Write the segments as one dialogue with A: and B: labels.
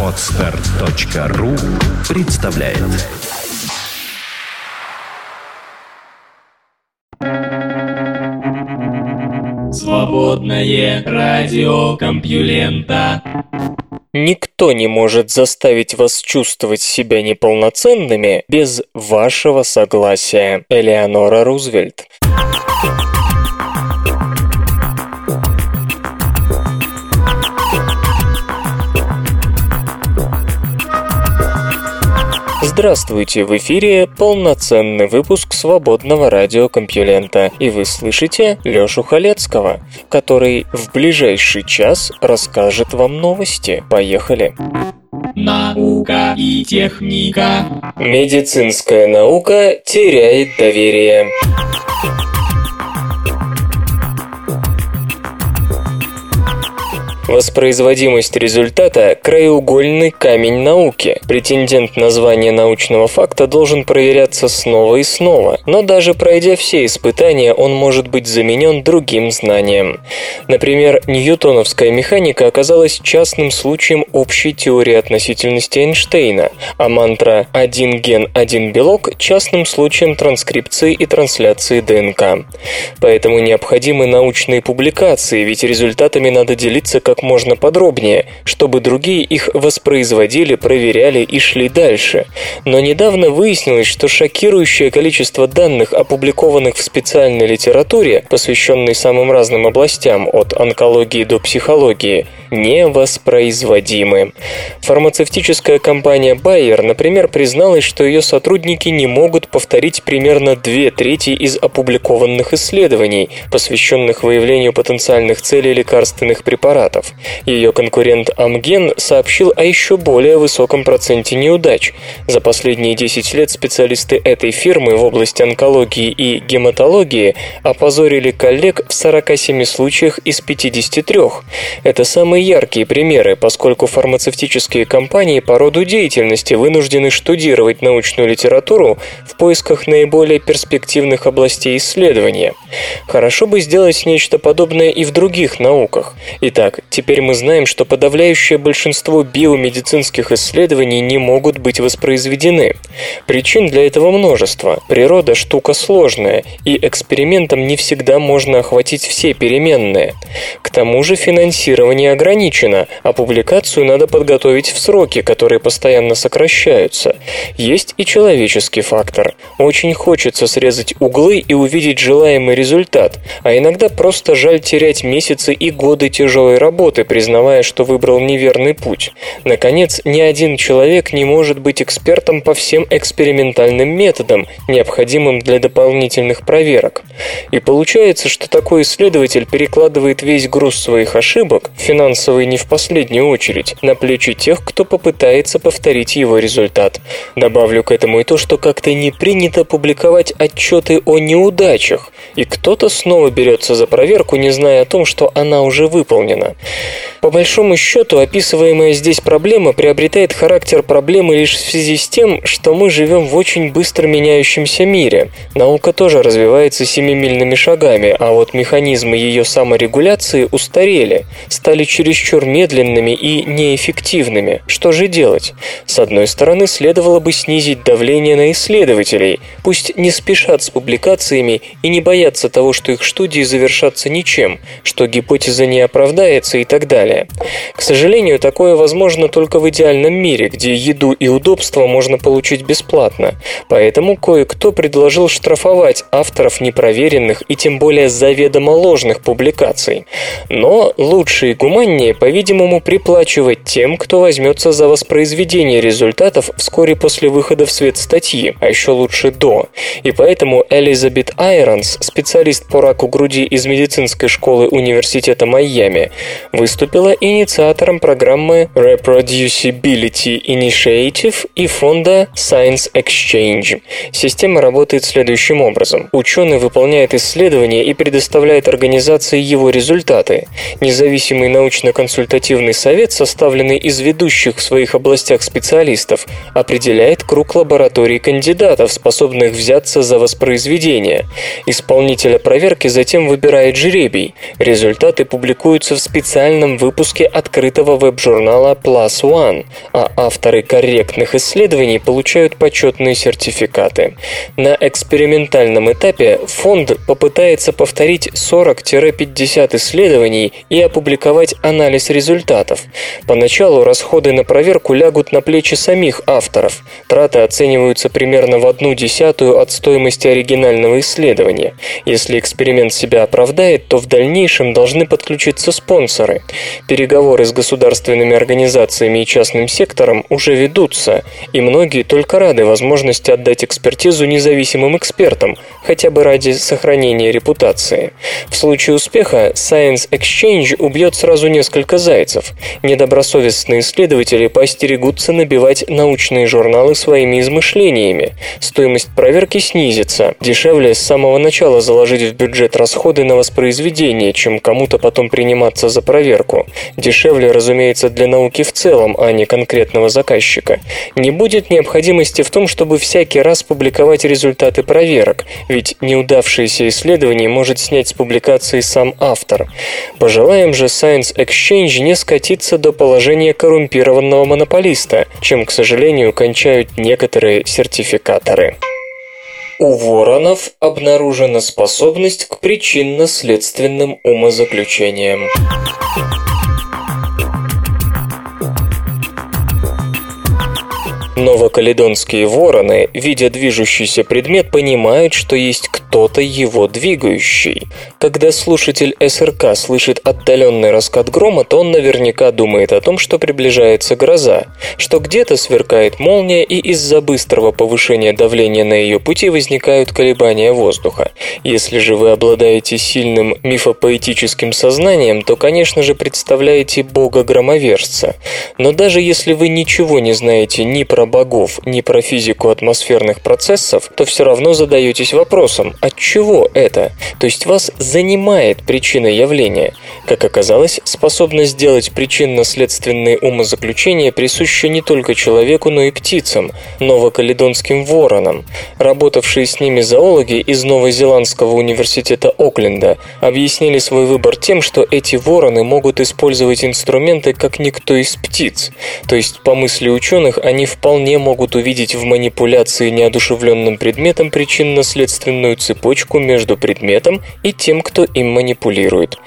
A: Отстар.ру представляет
B: Свободное радио Компьюлента
C: Никто не может заставить вас чувствовать себя неполноценными без вашего согласия. Элеонора Рузвельт. Здравствуйте, в эфире полноценный выпуск свободного радиокомпьюлента, и вы слышите Лёшу Халецкого, который в ближайший час расскажет вам новости. Поехали!
B: Наука и техника.
C: Медицинская наука теряет доверие. Воспроизводимость результата – краеугольный камень науки. Претендент на звание научного факта должен проверяться снова и снова, но даже пройдя все испытания, он может быть заменен другим знанием. Например, ньютоновская механика оказалась частным случаем общей теории относительности Эйнштейна, а мантра «один ген, один белок» – частным случаем транскрипции и трансляции ДНК. Поэтому необходимы научные публикации, ведь результатами надо делиться как как можно подробнее, чтобы другие их воспроизводили, проверяли и шли дальше. Но недавно выяснилось, что шокирующее количество данных, опубликованных в специальной литературе, посвященной самым разным областям, от онкологии до психологии, невоспроизводимы. Фармацевтическая компания Bayer, например, призналась, что ее сотрудники не могут повторить примерно две трети из опубликованных исследований, посвященных выявлению потенциальных целей лекарственных препаратов рисков. Ее конкурент Amgen сообщил о еще более высоком проценте неудач. За последние 10 лет специалисты этой фирмы в области онкологии и гематологии опозорили коллег в 47 случаях из 53. Это самые яркие примеры, поскольку фармацевтические компании по роду деятельности вынуждены штудировать научную литературу в поисках наиболее перспективных областей исследования. Хорошо бы сделать нечто подобное и в других науках. Итак, Теперь мы знаем, что подавляющее большинство биомедицинских исследований не могут быть воспроизведены. Причин для этого множество. Природа – штука сложная, и экспериментом не всегда можно охватить все переменные. К тому же финансирование ограничено, а публикацию надо подготовить в сроки, которые постоянно сокращаются. Есть и человеческий фактор. Очень хочется срезать углы и увидеть желаемый результат, а иногда просто жаль терять месяцы и годы тяжелой работы, работы, признавая, что выбрал неверный путь. Наконец, ни один человек не может быть экспертом по всем экспериментальным методам, необходимым для дополнительных проверок. И получается, что такой исследователь перекладывает весь груз своих ошибок, финансовый не в последнюю очередь, на плечи тех, кто попытается повторить его результат. Добавлю к этому и то, что как-то не принято публиковать отчеты о неудачах, и кто-то снова берется за проверку, не зная о том, что она уже выполнена. По большому счету, описываемая здесь проблема приобретает характер проблемы лишь в связи с тем, что мы живем в очень быстро меняющемся мире. Наука тоже развивается семимильными шагами, а вот механизмы ее саморегуляции устарели, стали чересчур медленными и неэффективными. Что же делать? С одной стороны, следовало бы снизить давление на исследователей, пусть не спешат с публикациями и не боятся того, что их студии завершатся ничем, что гипотеза не оправдается и так далее. К сожалению, такое возможно только в идеальном мире, где еду и удобство можно получить бесплатно. Поэтому кое-кто предложил штрафовать авторов непроверенных и тем более заведомо ложных публикаций. Но лучше и гуманнее, по-видимому, приплачивать тем, кто возьмется за воспроизведение результатов вскоре после выхода в свет статьи, а еще лучше до. И поэтому Элизабет Айронс, специалист по раку груди из медицинской школы Университета Майами, выступила инициатором программы Reproducibility Initiative и фонда Science Exchange. Система работает следующим образом. Ученый выполняет исследования и предоставляет организации его результаты. Независимый научно-консультативный совет, составленный из ведущих в своих областях специалистов, определяет круг лабораторий кандидатов, способных взяться за воспроизведение. Исполнителя проверки затем выбирает жребий. Результаты публикуются в специальном выпуске открытого веб-журнала Plus One, а авторы корректных исследований получают почетные сертификаты. На экспериментальном этапе фонд попытается повторить 40-50 исследований и опубликовать анализ результатов. Поначалу расходы на проверку лягут на плечи самих авторов. Траты оцениваются примерно в одну десятую от стоимости оригинального исследования. Если эксперимент себя оправдает, то в дальнейшем должны подключиться спонсоры. Переговоры с государственными организациями и частным сектором уже ведутся, и многие только рады возможности отдать экспертизу независимым экспертам, хотя бы ради сохранения репутации. В случае успеха Science Exchange убьет сразу несколько зайцев. Недобросовестные исследователи поостерегутся набивать научные журналы своими измышлениями. Стоимость проверки снизится. Дешевле с самого начала заложить в бюджет расходы на воспроизведение, чем кому-то потом приниматься за проверку. Дешевле, разумеется, для науки в целом, а не конкретного заказчика. Не будет необходимости в том, чтобы всякий раз публиковать результаты проверок, ведь неудавшееся исследование может снять с публикации сам автор. Пожелаем же Science Exchange не скатиться до положения коррумпированного монополиста, чем, к сожалению, кончают некоторые сертификаторы. У воронов обнаружена способность к причинно-следственным умозаключениям. Новокаледонские вороны, видя движущийся предмет, понимают, что есть кто-то его двигающий. Когда слушатель СРК слышит отдаленный раскат грома, то он наверняка думает о том, что приближается гроза, что где-то сверкает молния и из-за быстрого повышения давления на ее пути возникают колебания воздуха. Если же вы обладаете сильным мифопоэтическим сознанием, то, конечно же, представляете бога-громовержца. Но даже если вы ничего не знаете ни про богов, ни про физику атмосферных процессов, то все равно задаетесь вопросом, от чего это? То есть вас занимает причина явления. Как оказалось, способность сделать причинно-следственные умозаключения присуща не только человеку, но и птицам, новокаледонским воронам. Работавшие с ними зоологи из Новозеландского университета Окленда объяснили свой выбор тем, что эти вороны могут использовать инструменты как никто из птиц. То есть, по мысли ученых, они вполне могут увидеть в манипуляции неодушевленным предметом причинно-следственную цепочку между предметом и тем, кто им манипулирует.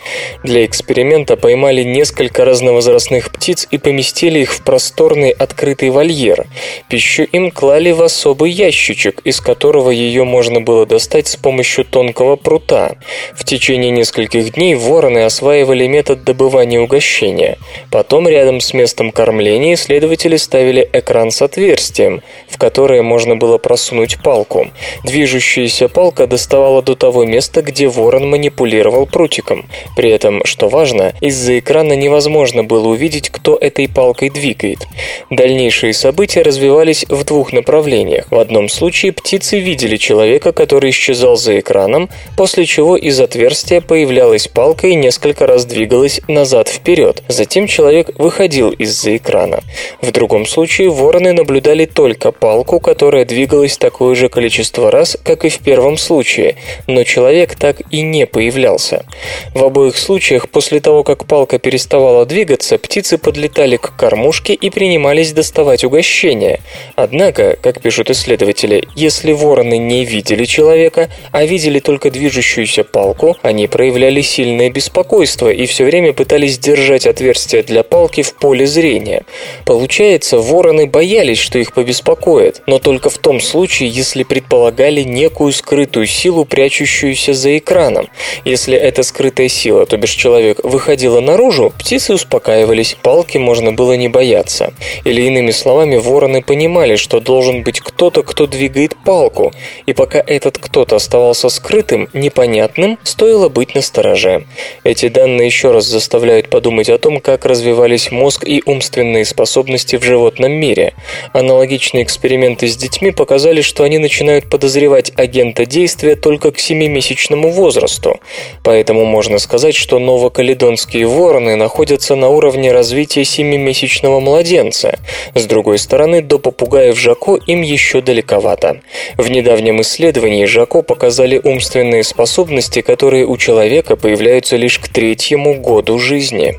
C: Для эксперимента поймали несколько разновозрастных птиц и поместили их в просторный открытый вольер. Пищу им клали в особый ящичек, из которого ее можно было достать с помощью тонкого прута. В течение нескольких дней вороны осваивали метод добывания угощения. Потом рядом с местом кормления исследователи ставили экран с отверстием, в которое можно было просунуть палку. Движущаяся палка доставала до того места, где ворон манипулировал прутиком. При этом, что важно, из-за экрана невозможно было увидеть, кто этой палкой двигает. Дальнейшие события развивались в двух направлениях. В одном случае птицы видели человека, который исчезал за экраном, после чего из отверстия появлялась палка и несколько раз двигалась назад-вперед. Затем человек выходил из-за экрана. В другом случае вороны наблюдали только палку, которая двигалась такое же количество раз, как и в первом случае, но человек так и не появлялся. В обоих случаях, после того, как палка переставала двигаться, птицы подлетали к кормушке и принимались доставать угощения. Однако, как пишут исследователи, если вороны не видели человека, а видели только движущуюся палку, они проявляли сильное беспокойство и все время пытались держать отверстие для палки в поле зрения. Получается, вороны боялись, что их побеспокоят, но только в том случае, если предполагали некую скрытую силу, прячущуюся за экраном. Если эта скрытая сила, то бишь человек, выходила наружу, птицы успокаивались, палки можно было не бояться. Или иными словами, вороны понимали, что должен быть кто-то, кто двигает палку, и пока этот кто-то оставался скрытым, непонятным, стоило быть настороже. Эти данные еще раз заставляют подумать о том, как развивались мозг и умственные способности в животном мире. Аналогичные эксперименты с детьми показали, что они начинают подозревать агента действия только к семимесячному возрасту, поэтому можно сказать, что новокаледонские вороны находятся на уровне развития семимесячного младенца. С другой стороны, до попугаев Жако им еще далековато. В недавнем исследовании Жако показали умственные способности, которые у человека появляются лишь к третьему году жизни.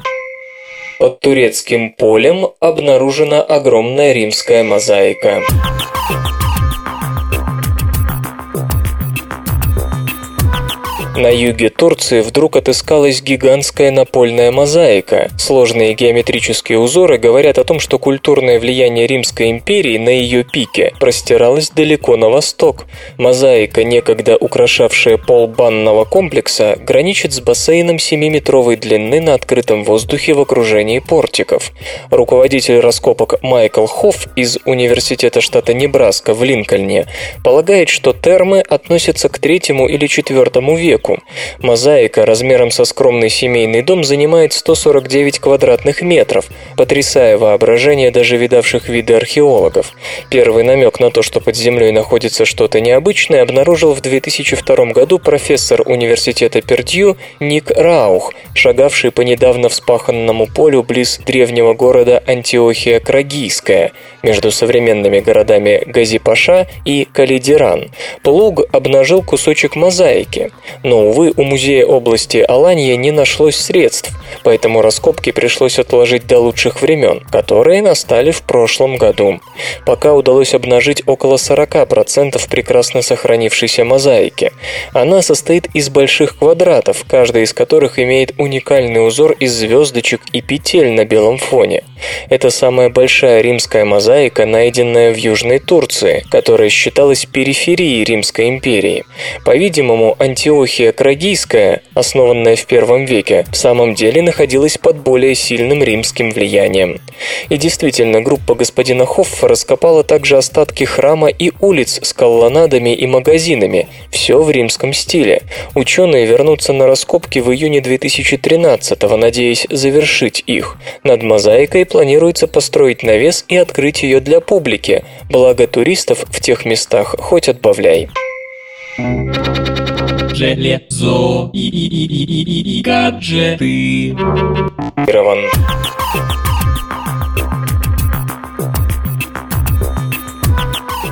C: Под турецким полем обнаружена огромная римская мозаика. На юге Турции вдруг отыскалась гигантская напольная мозаика. Сложные геометрические узоры говорят о том, что культурное влияние Римской империи на ее пике простиралось далеко на восток. Мозаика, некогда украшавшая пол банного комплекса, граничит с бассейном 7-метровой длины на открытом воздухе в окружении портиков. Руководитель раскопок Майкл Хофф из Университета штата Небраска в Линкольне полагает, что термы относятся к третьему или четвертому веку, веку. Мозаика размером со скромный семейный дом занимает 149 квадратных метров, потрясая воображение даже видавших виды археологов. Первый намек на то, что под землей находится что-то необычное, обнаружил в 2002 году профессор университета Пердью Ник Раух, шагавший по недавно вспаханному полю близ древнего города Антиохия Крагийская, между современными городами Газипаша и Калидиран. Плуг обнажил кусочек мозаики, но, увы, у музея области Аланья не нашлось средств, поэтому раскопки пришлось отложить до лучших времен, которые настали в прошлом году. Пока удалось обнажить около 40% прекрасно сохранившейся мозаики. Она состоит из больших квадратов, каждый из которых имеет уникальный узор из звездочек и петель на белом фоне. Это самая большая римская мозаика, найденная в Южной Турции, которая считалась периферией Римской империи. По-видимому, Антиохия Крагийская, основанная в первом веке, в самом деле находилась под более сильным римским влиянием. И действительно, группа господина Хоффа раскопала также остатки храма и улиц с колоннадами и магазинами, все в римском стиле. Ученые вернутся на раскопки в июне 2013 надеясь завершить их. Над мозаикой планируется построить навес и открыть ее для публики, благо туристов в тех местах хоть отбавляй.
B: Железо и, и, и, и, и, и гаджеты.
C: Ирован.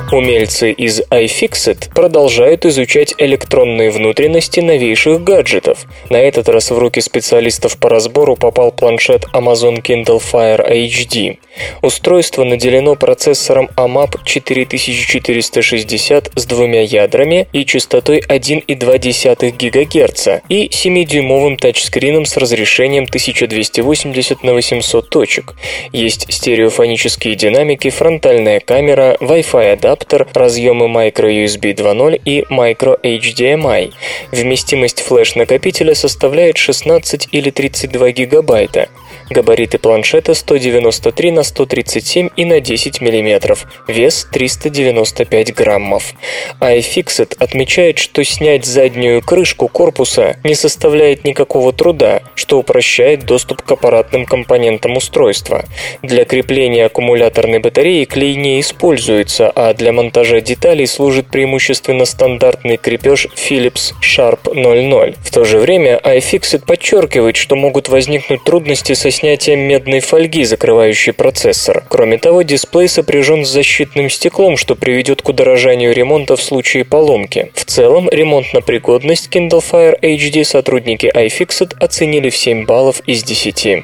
C: Умельцы из iFixit продолжают изучать электронные внутренности новейших гаджетов. На этот раз в руки специалистов по разбору попал планшет Amazon Kindle Fire HD. Устройство наделено процессором AMAP 4460 с двумя ядрами и частотой 1,2 ГГц и 7-дюймовым тачскрином с разрешением 1280 на 800 точек. Есть стереофонические динамики, фронтальная камера, Wi-Fi адаптер, адаптер, разъемы microUSB 2.0 и microHDMI. Вместимость флеш-накопителя составляет 16 или 32 гигабайта. Габариты планшета 193 на 137 и на 10 мм. Вес 395 граммов. iFixit отмечает, что снять заднюю крышку корпуса не составляет никакого труда, что упрощает доступ к аппаратным компонентам устройства. Для крепления аккумуляторной батареи клей не используется, а для монтажа деталей служит преимущественно стандартный крепеж Philips Sharp 00. В то же время iFixit подчеркивает, что могут возникнуть трудности со снятием медной фольги, закрывающей процессор. Кроме того, дисплей сопряжен с защитным стеклом, что приведет к удорожанию ремонта в случае поломки. В целом, ремонт на пригодность Kindle Fire HD сотрудники iFixit оценили в 7 баллов из 10.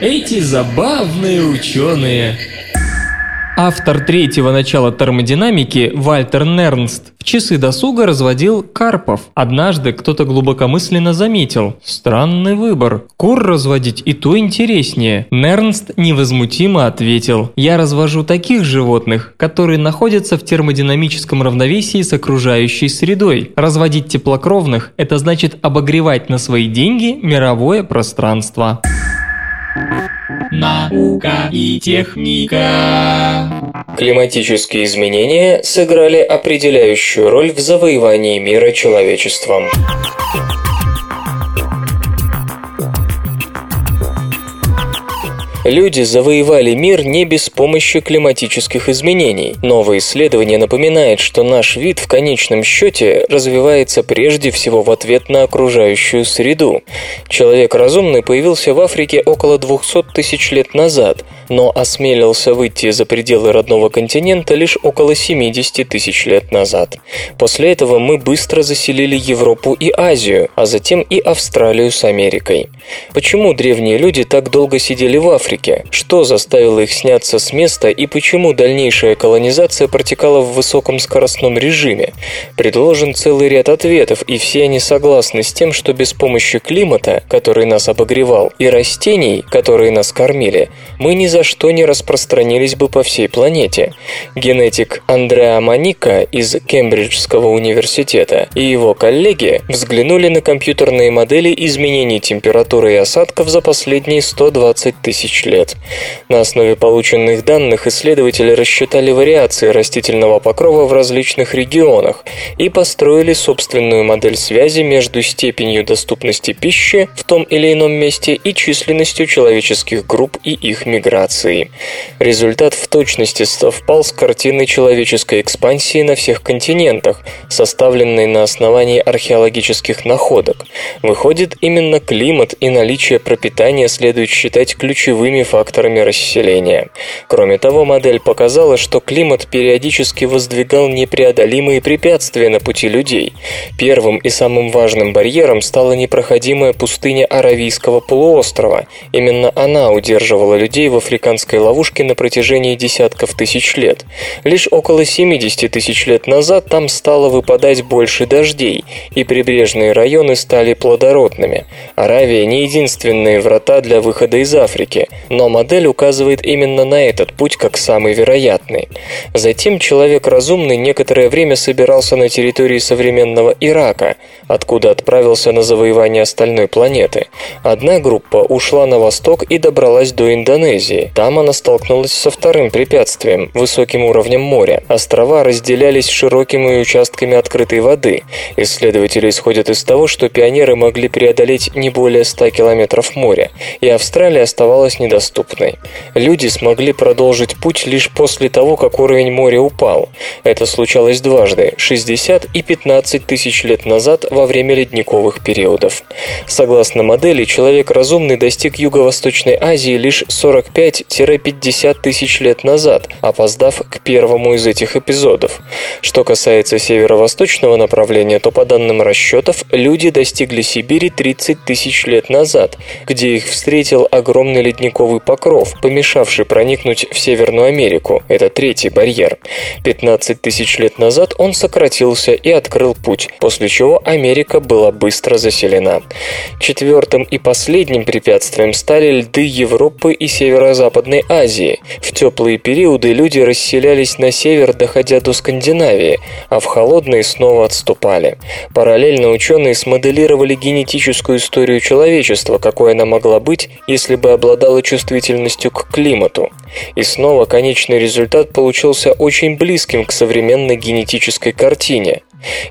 B: Эти забавные ученые.
D: Автор третьего начала термодинамики Вальтер Нернст в часы досуга разводил карпов. Однажды кто-то глубокомысленно заметил «Странный выбор. Кур разводить и то интереснее». Нернст невозмутимо ответил «Я развожу таких животных, которые находятся в термодинамическом равновесии с окружающей средой. Разводить теплокровных – это значит обогревать на свои деньги мировое пространство».
B: Наука и техника.
C: Климатические изменения сыграли определяющую роль в завоевании мира человечеством. Люди завоевали мир не без помощи климатических изменений. Новое исследование напоминает, что наш вид в конечном счете развивается прежде всего в ответ на окружающую среду. Человек разумный появился в Африке около 200 тысяч лет назад, но осмелился выйти за пределы родного континента лишь около 70 тысяч лет назад. После этого мы быстро заселили Европу и Азию, а затем и Австралию с Америкой. Почему древние люди так долго сидели в Африке? Что заставило их сняться с места и почему дальнейшая колонизация протекала в высоком скоростном режиме? Предложен целый ряд ответов, и все они согласны с тем, что без помощи климата, который нас обогревал, и растений, которые нас кормили, мы ни за что не распространились бы по всей планете. Генетик Андреа Маника из Кембриджского университета и его коллеги взглянули на компьютерные модели изменений температуры и осадков за последние 120 тысяч лет. На основе полученных данных исследователи рассчитали вариации растительного покрова в различных регионах и построили собственную модель связи между степенью доступности пищи в том или ином месте и численностью человеческих групп и их миграции. Результат в точности совпал с картиной человеческой экспансии на всех континентах, составленной на основании археологических находок. Выходит, именно климат и наличие пропитания следует считать ключевыми факторами расселения. Кроме того, модель показала, что климат периодически воздвигал непреодолимые препятствия на пути людей. Первым и самым важным барьером стала непроходимая пустыня Аравийского полуострова. Именно она удерживала людей в африканской ловушке на протяжении десятков тысяч лет. Лишь около 70 тысяч лет назад там стало выпадать больше дождей, и прибрежные районы стали плодородными. Аравия не единственные врата для выхода из Африки, но модель указывает именно на этот путь как самый вероятный. Затем человек разумный некоторое время собирался на территории современного Ирака, откуда отправился на завоевание остальной планеты. Одна группа ушла на восток и добралась до Индонезии. Там она столкнулась со вторым препятствием – высоким уровнем моря. Острова разделялись широкими участками открытой воды. Исследователи исходят из того, что пионеры могли преодолеть не более 100 километров моря, и Австралия оставалась недоступной. Люди смогли продолжить путь лишь после того, как уровень моря упал. Это случалось дважды – 60 и 15 тысяч лет назад во время ледниковых периодов. Согласно модели, человек разумный достиг Юго-Восточной Азии лишь 45-50 тысяч лет назад, опоздав к первому из этих эпизодов. Что касается северо-восточного направления, то по данным расчетов, люди достигли Сибири 30 тысяч лет назад, где их встретил огромный ледниковый покров, помешавший проникнуть в Северную Америку. Это третий барьер. 15 тысяч лет назад он сократился и открыл путь, после чего Америка была быстро заселена. Четвертым и последним препятствием стали льды Европы и Северо-Западной Азии. В теплые периоды люди расселялись на север, доходя до Скандинавии, а в холодные снова отступали. Параллельно ученые смоделировали генетическую историю человечества, какой она могла быть, если бы обладала чувствительностью к климату. И снова конечный результат получился очень близким к современной генетической картине.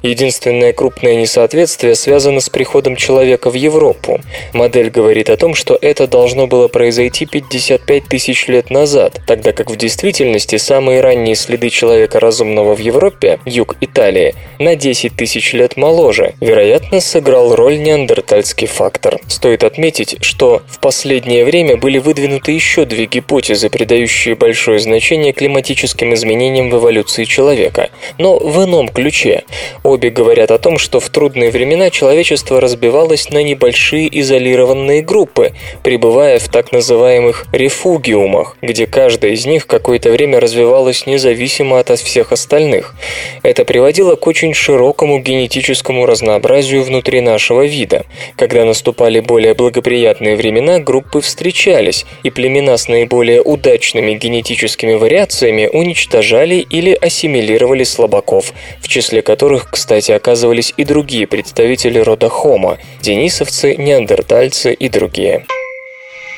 C: Единственное крупное несоответствие связано с приходом человека в Европу. Модель говорит о том, что это должно было произойти 55 тысяч лет назад, тогда как в действительности самые ранние следы человека разумного в Европе, юг Италии, на 10 тысяч лет моложе. Вероятно, сыграл роль неандертальский фактор. Стоит отметить, что в последнее время были выдвинуты еще две гипотезы, придающие большое значение климатическим изменениям в эволюции человека, но в ином ключе. Обе говорят о том, что в трудные времена человечество разбивалось на небольшие изолированные группы, пребывая в так называемых рефугиумах, где каждая из них какое-то время развивалась независимо от всех остальных. Это приводило к очень широкому генетическому разнообразию внутри нашего вида. Когда наступали более благоприятные времена, группы встречались, и племена с наиболее удачными генетическими вариациями уничтожали или ассимилировали слабаков, в числе которых которых, кстати, оказывались и другие представители рода Homo – денисовцы, неандертальцы и другие.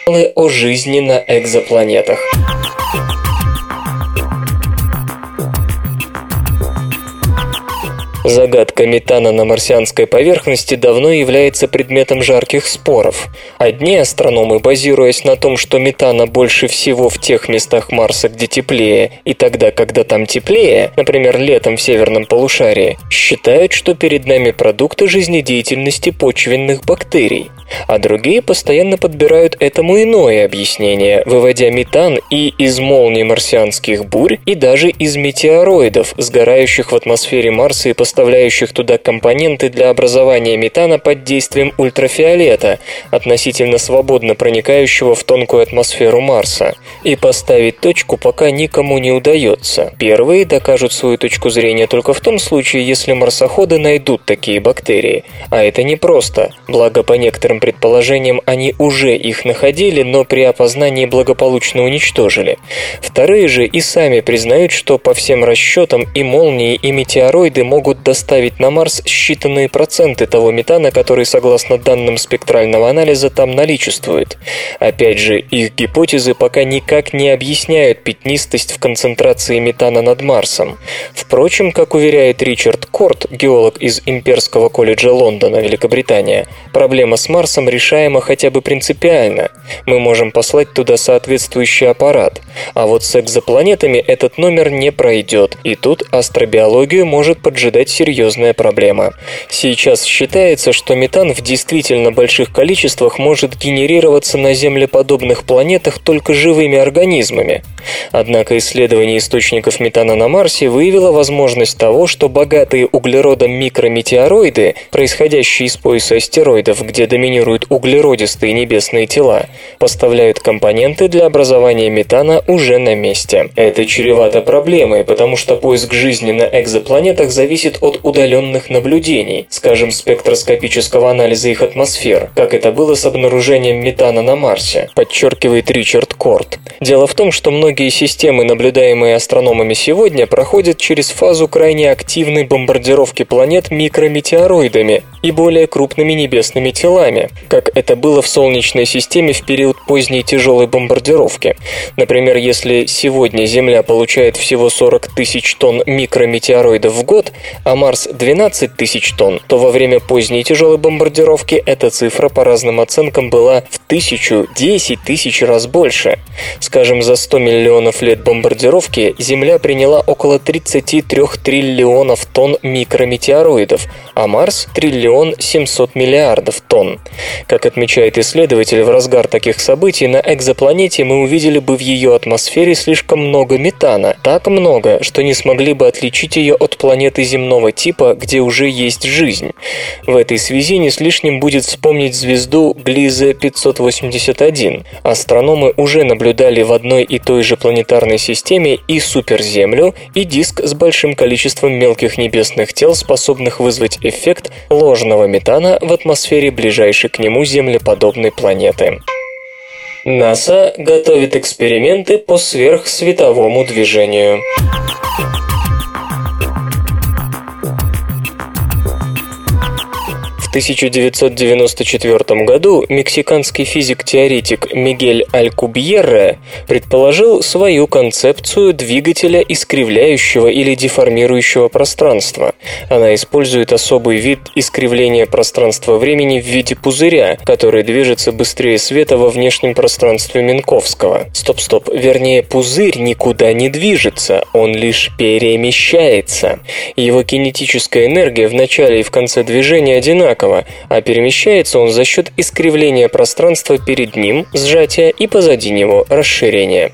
C: О жизни на экзопланетах. Загадка метана на марсианской поверхности давно является предметом жарких споров. Одни астрономы, базируясь на том, что метана больше всего в тех местах Марса, где теплее, и тогда, когда там теплее, например, летом в северном полушарии, считают, что перед нами продукты жизнедеятельности почвенных бактерий а другие постоянно подбирают этому иное объяснение, выводя метан и из молний марсианских бурь, и даже из метеороидов, сгорающих в атмосфере Марса и поставляющих туда компоненты для образования метана под действием ультрафиолета, относительно свободно проникающего в тонкую атмосферу Марса. И поставить точку пока никому не удается. Первые докажут свою точку зрения только в том случае, если марсоходы найдут такие бактерии. А это непросто, благо по некоторым предположениям, они уже их находили, но при опознании благополучно уничтожили. Вторые же и сами признают, что по всем расчетам и молнии, и метеороиды могут доставить на Марс считанные проценты того метана, который, согласно данным спектрального анализа, там наличествует. Опять же, их гипотезы пока никак не объясняют пятнистость в концентрации метана над Марсом. Впрочем, как уверяет Ричард Корт, геолог из Имперского колледжа Лондона, Великобритания, проблема с Марсом решаемо хотя бы принципиально. Мы можем послать туда соответствующий аппарат. А вот с экзопланетами этот номер не пройдет, и тут астробиологию может поджидать серьезная проблема. Сейчас считается, что метан в действительно больших количествах может генерироваться на землеподобных планетах только живыми организмами. Однако исследование источников метана на Марсе выявило возможность того, что богатые углеродом микрометеороиды, происходящие из пояса астероидов, где доминируют углеродистые небесные тела, поставляют компоненты для образования метана уже на месте. Это чревато проблемой, потому что поиск жизни на экзопланетах зависит от удаленных наблюдений, скажем, спектроскопического анализа их атмосфер, как это было с обнаружением метана на Марсе, подчеркивает Ричард Корт. Дело в том, что многие системы, наблюдаемые астрономами сегодня, проходят через фазу крайне активной бомбардировки планет микрометеороидами и более крупными небесными телами, как это было в Солнечной системе в период поздней тяжелой бомбардировки. Например, если сегодня Земля получает всего 40 тысяч тонн микрометеороидов в год, а Марс 12 тысяч тонн, то во время поздней тяжелой бомбардировки эта цифра по разным оценкам была в тысячу, десять тысяч раз больше. Скажем, за 100 миллионов лет бомбардировки Земля приняла около 33 триллионов тонн микрометеороидов, а Марс – триллион 700 миллиардов тонн. Как отмечает исследователь, в разгар таких событий на экзопланете мы увидели бы в ее атмосфере слишком много метана. Так много, что не смогли бы отличить ее от планеты земного типа, где уже есть жизнь. В этой связи не с лишним будет вспомнить звезду Глизе 581. Астрономы уже наблюдали в одной и той же планетарной системе и суперземлю, и диск с большим количеством мелких небесных тел, способных вызвать эффект ложного метана в атмосфере ближайшей к нему землеподобной планеты. НАСА готовит эксперименты по сверхсветовому движению. 1994 году мексиканский физик-теоретик Мигель Алькубьерре предположил свою концепцию двигателя искривляющего или деформирующего пространства. Она использует особый вид искривления пространства-времени в виде пузыря, который движется быстрее света во внешнем пространстве Минковского. Стоп-стоп, вернее, пузырь никуда не движется, он лишь перемещается. Его кинетическая энергия в начале и в конце движения одинакова, одинаково, а перемещается он за счет искривления пространства перед ним, сжатия и позади него, расширения.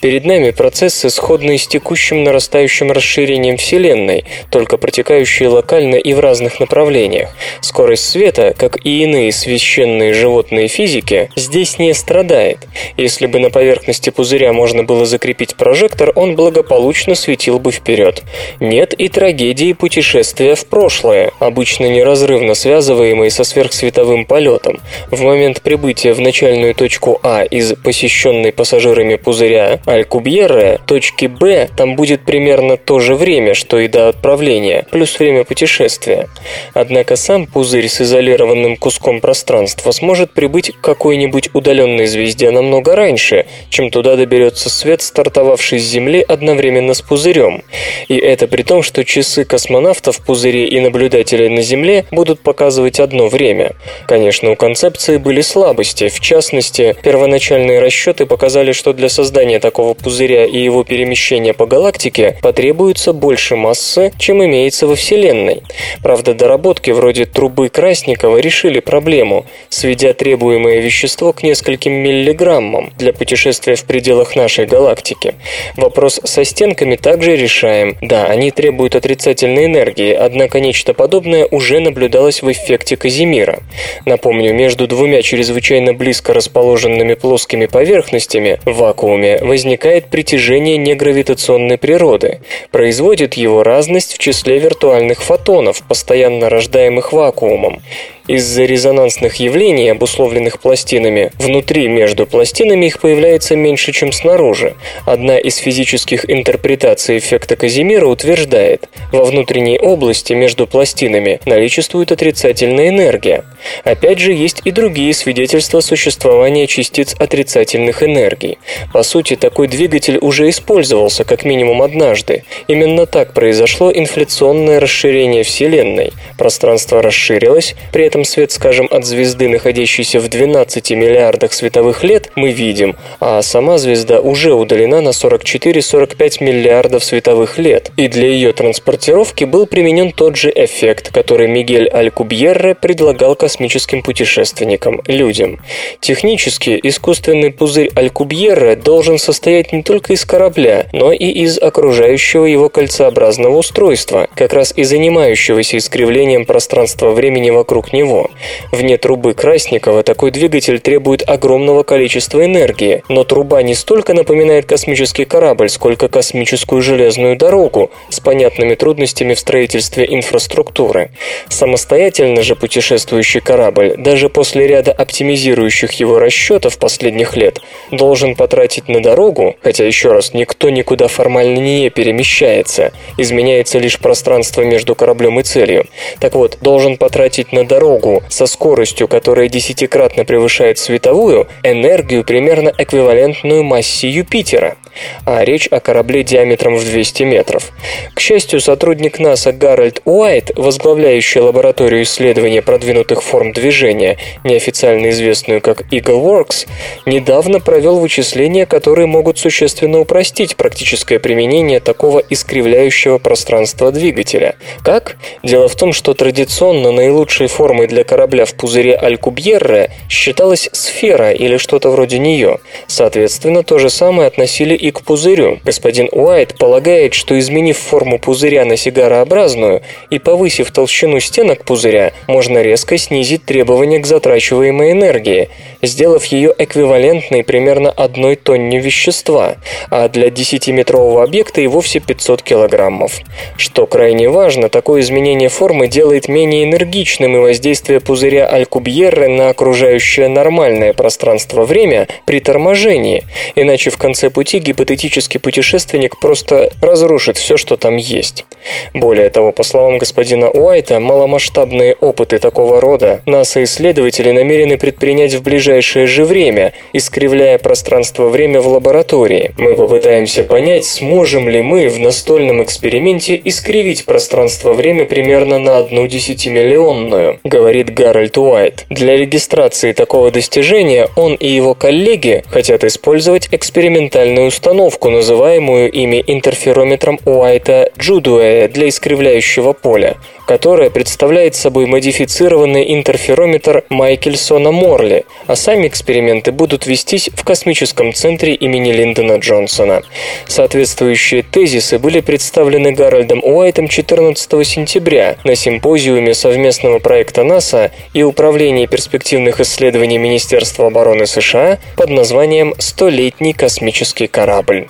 C: Перед нами процессы, сходные с текущим нарастающим расширением Вселенной, только протекающие локально и в разных направлениях. Скорость света, как и иные священные животные физики, здесь не страдает. Если бы на поверхности пузыря можно было закрепить прожектор, он благополучно светил бы вперед. Нет и трагедии путешествия в прошлое, обычно неразрывно связанные связываемый со сверхсветовым полетом. В момент прибытия в начальную точку А из посещенной пассажирами пузыря Алькубьерре, точки Б там будет примерно то же время, что и до отправления, плюс время путешествия. Однако сам пузырь с изолированным куском пространства сможет прибыть к какой-нибудь удаленной звезде намного раньше, чем туда доберется свет, стартовавший с Земли одновременно с пузырем. И это при том, что часы космонавтов в пузыре и наблюдателей на Земле будут показывать одно время. Конечно, у концепции были слабости. В частности, первоначальные расчеты показали, что для создания такого пузыря и его перемещения по галактике потребуется больше массы, чем имеется во Вселенной. Правда, доработки вроде трубы Красникова решили проблему, сведя требуемое вещество к нескольким миллиграммам для путешествия в пределах нашей галактики. Вопрос со стенками также решаем. Да, они требуют отрицательной энергии, однако нечто подобное уже наблюдалось в эффекте Казимира. Напомню, между двумя чрезвычайно близко расположенными плоскими поверхностями в вакууме возникает притяжение негравитационной природы. Производит его разность в числе виртуальных фотонов, постоянно рождаемых вакуумом. Из-за резонансных явлений, обусловленных пластинами, внутри между пластинами их появляется меньше, чем снаружи. Одна из физических интерпретаций эффекта Казимира утверждает, во внутренней области между пластинами наличествует отрицательная энергия. Опять же, есть и другие свидетельства существования частиц отрицательных энергий. По сути, такой двигатель уже использовался как минимум однажды. Именно так произошло инфляционное расширение Вселенной. Пространство расширилось, при этом этом свет, скажем, от звезды, находящейся в 12 миллиардах световых лет, мы видим, а сама звезда уже удалена на 44-45 миллиардов световых лет. И для ее транспортировки был применен тот же эффект, который Мигель Алькубьерре предлагал космическим путешественникам, людям. Технически, искусственный пузырь Алькубьерре должен состоять не только из корабля, но и из окружающего его кольцеобразного устройства, как раз и занимающегося искривлением пространства-времени вокруг него него. Вне трубы Красникова такой двигатель требует огромного количества энергии, но труба не столько напоминает космический корабль, сколько космическую железную дорогу с понятными трудностями в строительстве инфраструктуры. Самостоятельно же путешествующий корабль, даже после ряда оптимизирующих его расчетов последних лет, должен потратить на дорогу, хотя еще раз, никто никуда формально не перемещается, изменяется лишь пространство между кораблем и целью. Так вот, должен потратить на дорогу дорогу со скоростью, которая десятикратно превышает световую, энергию примерно эквивалентную массе Юпитера. А речь о корабле диаметром в 200 метров. К счастью, сотрудник НАСА Гарольд Уайт, возглавляющий лабораторию исследования продвинутых форм движения, неофициально известную как Eagle Works, недавно провел вычисления, которые могут существенно упростить практическое применение такого искривляющего пространства двигателя. Как? Дело в том, что традиционно наилучшей формой для корабля в пузыре Алькубьерре считалась сфера или что-то вроде нее. Соответственно, то же самое относили и к пузырю. Господин Уайт полагает, что изменив форму пузыря на сигарообразную и повысив толщину стенок пузыря, можно резко снизить требования к затрачиваемой энергии, сделав ее эквивалентной примерно одной тонне вещества, а для 10-метрового объекта и вовсе 500 килограммов. Что крайне важно, такое изменение формы делает менее энергичным и воздействие пузыря Алькубьерре на окружающее нормальное пространство-время при торможении, иначе в конце пути гипотетический путешественник просто разрушит все, что там есть. Более того, по словам господина Уайта, маломасштабные опыты такого рода НАСА-исследователи намерены предпринять в ближайшее же время, искривляя пространство-время в лаборатории. Мы попытаемся понять, сможем ли мы в настольном эксперименте искривить пространство-время примерно на одну десятимиллионную, говорит Гарольд Уайт. Для регистрации такого достижения он и его коллеги хотят использовать экспериментальную установку, называемую ими интерферометром Уайта Джудуэя для искривляющего поля, которая представляет собой модифицированный интерферометр Майкельсона Морли, а сами эксперименты будут вестись в космическом центре имени Линдона Джонсона. Соответствующие тезисы были представлены Гарольдом Уайтом 14 сентября на симпозиуме совместного проекта НАСА и Управления перспективных исследований Министерства обороны США под названием «Столетний космический корабль».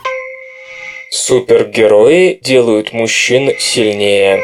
C: Супергерои делают мужчин сильнее.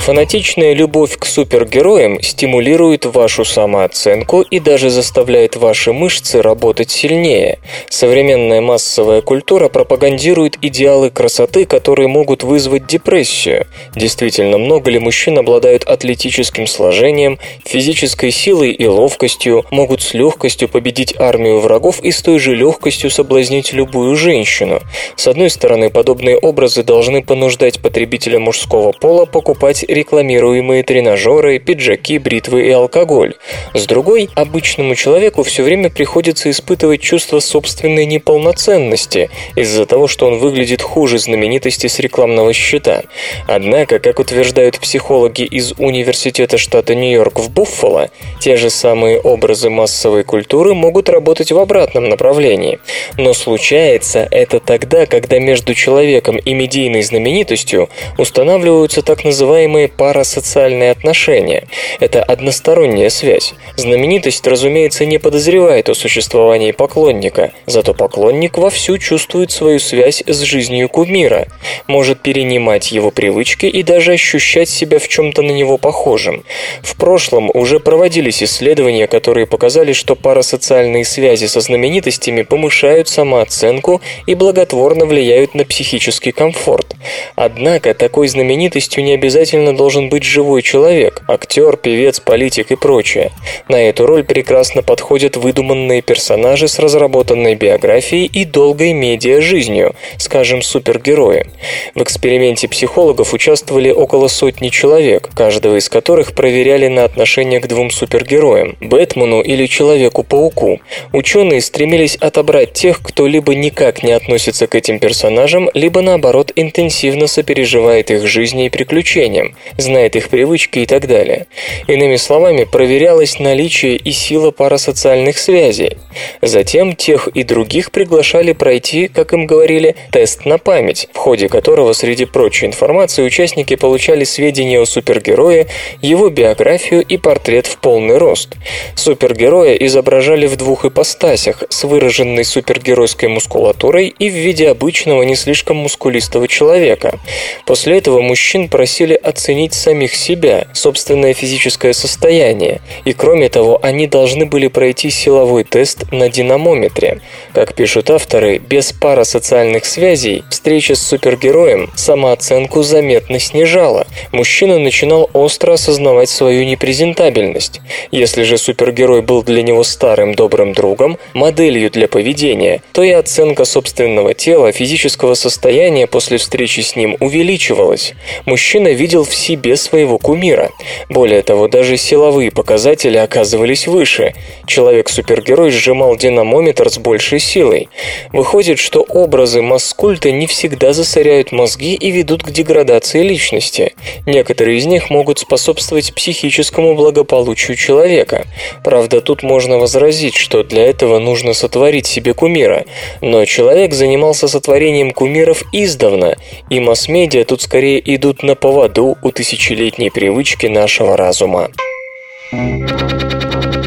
C: Фанатичная любовь к супергероям стимулирует вашу самооценку и даже заставляет ваши мышцы работать сильнее. Современная массовая культура пропагандирует идеалы красоты, которые могут вызвать депрессию. Действительно, много ли мужчин обладают атлетическим сложением, физической силой и ловкостью, могут с легкостью победить армию врагов и с той же легкостью соблазнить любую женщину? С одной стороны, подобные образы должны понуждать потребителя мужского пола покупать рекламируемые тренажеры, пиджаки, бритвы и алкоголь. С другой, обычному человеку все время приходится испытывать чувство собственной неполноценности из-за того, что он выглядит хуже знаменитости с рекламного счета. Однако, как утверждают психологи из Университета штата Нью-Йорк в Буффало, те же самые образы массовой культуры могут работать в обратном направлении. Но случается это тогда, когда между человеком и медийной знаменитостью устанавливаются так называемые парасоциальные отношения. Это односторонняя связь. Знаменитость, разумеется, не подозревает о существовании поклонника, зато поклонник вовсю чувствует свою связь с жизнью кумира, может перенимать его привычки и даже ощущать себя в чем-то на него похожим. В прошлом уже проводились исследования, которые показали, что парасоциальные связи со знаменитостями повышают самооценку и благотворно влияют на психический комфорт. Однако такой знаменитостью не обязательно должен быть живой человек – актер, певец, политик и прочее. На эту роль прекрасно подходят выдуманные персонажи с разработанной биографией и долгой медиа-жизнью, скажем, супергерои. В эксперименте психологов участвовали около сотни человек, каждого из которых проверяли на отношение к двум супергероям – Бэтмену или Человеку-пауку. Ученые стремились отобрать тех, кто либо никак не относится к этим персонажам, либо наоборот интенсивно сопереживает их жизни и приключениям, знает их привычки и так далее. Иными словами, проверялось наличие и сила парасоциальных связей. Затем тех и других приглашали пройти, как им говорили, тест на память, в ходе которого среди прочей информации участники получали сведения о супергерое, его биографию и портрет в полный рост. Супергероя изображали в двух ипостасях с выраженной супергеройской мускулатурой и в виде обычного не слишком мускулистого человека. После этого мужчин просили оценить самих себя, собственное физическое состояние, и кроме того, они должны были пройти силовой тест на динамометре. Как пишут авторы, без парасоциальных связей встреча с супергероем самооценку заметно снижала. Мужчина начинал остро осознавать свою непрезентабельность. Если же супергерой был для него старым добрым другом, моделью для поведения, то и оценка собственного тела, физического состояния после встречи с ним увеличивалась. Мужчина видел в себе своего кумира. Более того, даже силовые показатели оказывались выше. Человек-супергерой сжимал динамометр с большей силой. Выходит, что образы маскульта не всегда засоряют мозги и ведут к деградации личности. Некоторые из них могут способствовать психическому благополучию человека. Правда, тут можно возразить, что для этого нужно сотворить себе кумира. Но человек занимался сотворением кумиров издавна, и масс-медиа тут скорее идут на поводу у тысячелетней привычки нашего разума.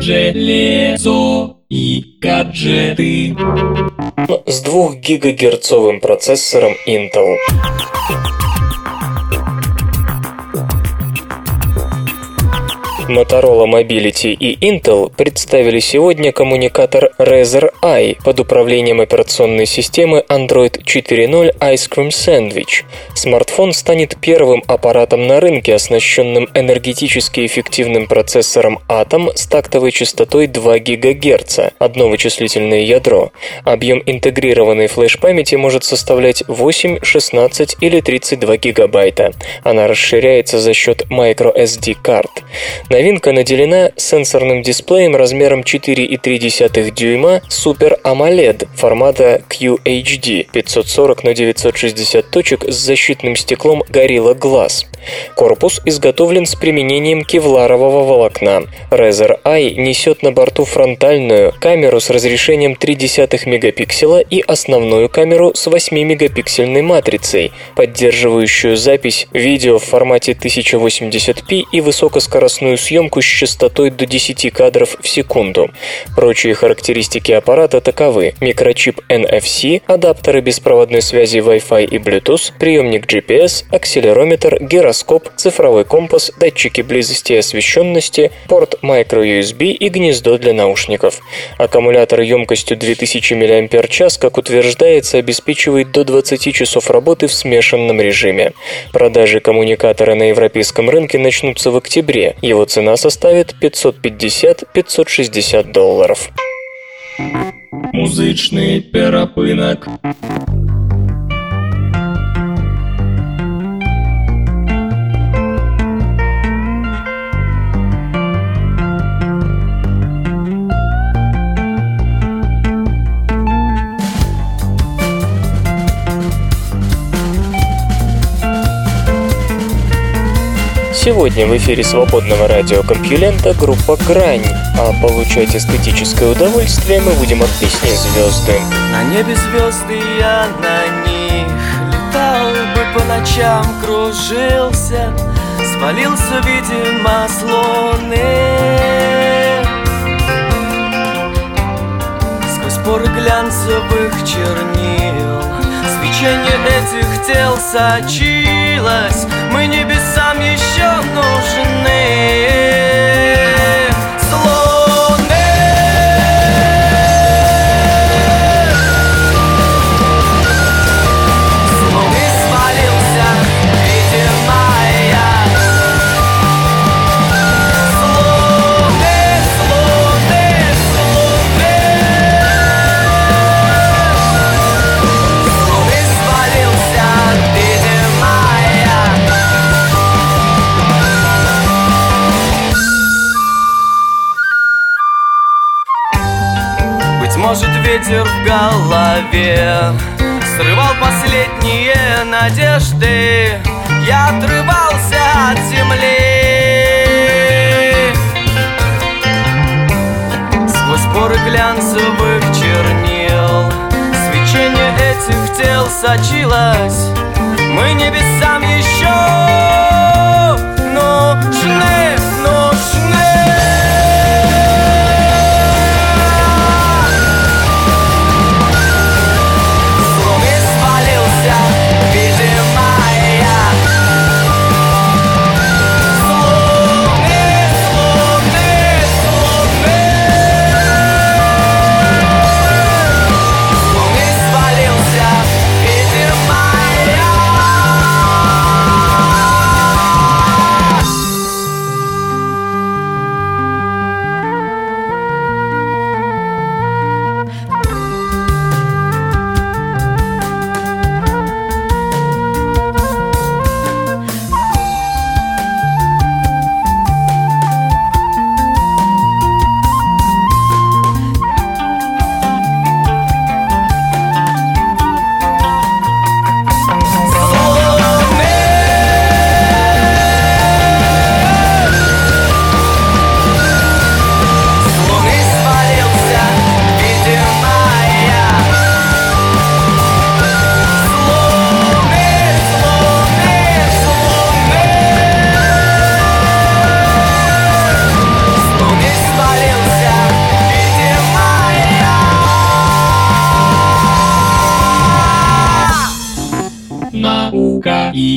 B: Железо и гаджеты.
C: С двухгигагерцовым процессором Intel. Motorola Mobility и Intel представили сегодня коммуникатор Razer Eye под управлением операционной системы Android 4.0 Ice Cream Sandwich. Смартфон станет первым аппаратом на рынке, оснащенным энергетически эффективным процессором Atom с тактовой частотой 2 ГГц, одно вычислительное ядро. Объем интегрированной флеш-памяти может составлять 8, 16 или 32 гигабайта. Она расширяется за счет microSD карт. Новинка наделена сенсорным дисплеем размером 4,3 дюйма Super AMOLED формата QHD 540 на 960 точек с защитным стеклом Gorilla Glass. Корпус изготовлен с применением кевларового волокна. Razer Eye несет на борту фронтальную камеру с разрешением 0,3 мегапикселя и основную камеру с 8-мегапиксельной матрицей, поддерживающую запись видео в формате 1080p и высокоскоростную съемку с частотой до 10 кадров в секунду. Прочие характеристики аппарата таковы. Микрочип NFC, адаптеры беспроводной связи Wi-Fi и Bluetooth, приемник GPS, акселерометр, гироскоп, гироскоп, цифровой компас, датчики близости и освещенности, порт microUSB и гнездо для наушников. Аккумулятор емкостью 2000 мАч, как утверждается, обеспечивает до 20 часов работы в смешанном режиме. Продажи коммуникатора на европейском рынке начнутся в октябре. Его цена составит 550-560 долларов.
B: Музичний перепинок.
C: Сегодня в эфире свободного радиокомпьюлента группа «Грань», а получать эстетическое удовольствие мы будем от песни «Звезды».
E: На небе звезды я на них Летал бы по ночам, кружился Свалился, видимо, с луны Сквозь поры глянцевых чернил Свечение этих тел сочилось еще нужны ветер в голове Срывал последние надежды. Я отрывался от земли. Сквозь поры глянцевых чернил Свечение этих тел сочилось. Мы небесам еще нужны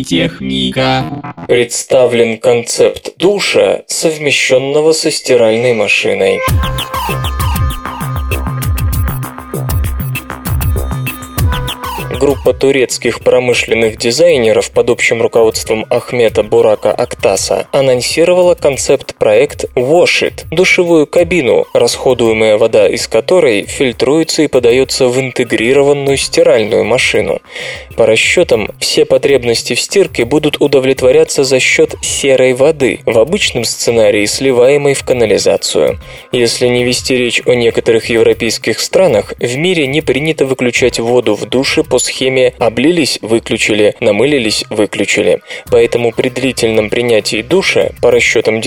B: техника.
C: Представлен концепт душа, совмещенного со стиральной машиной. Группа турецких промышленных дизайнеров под общим руководством Ахмета Бурака Актаса анонсировала концепт-проект Washit – душевую кабину, расходуемая вода из которой фильтруется и подается в интегрированную стиральную машину. По расчетам, все потребности в стирке будут удовлетворяться за счет серой воды, в обычном сценарии сливаемой в канализацию. Если не вести речь о некоторых европейских странах, в мире не принято выключать воду в душе после схеме облились – выключили, намылились – выключили. Поэтому при длительном принятии душа, по расчетам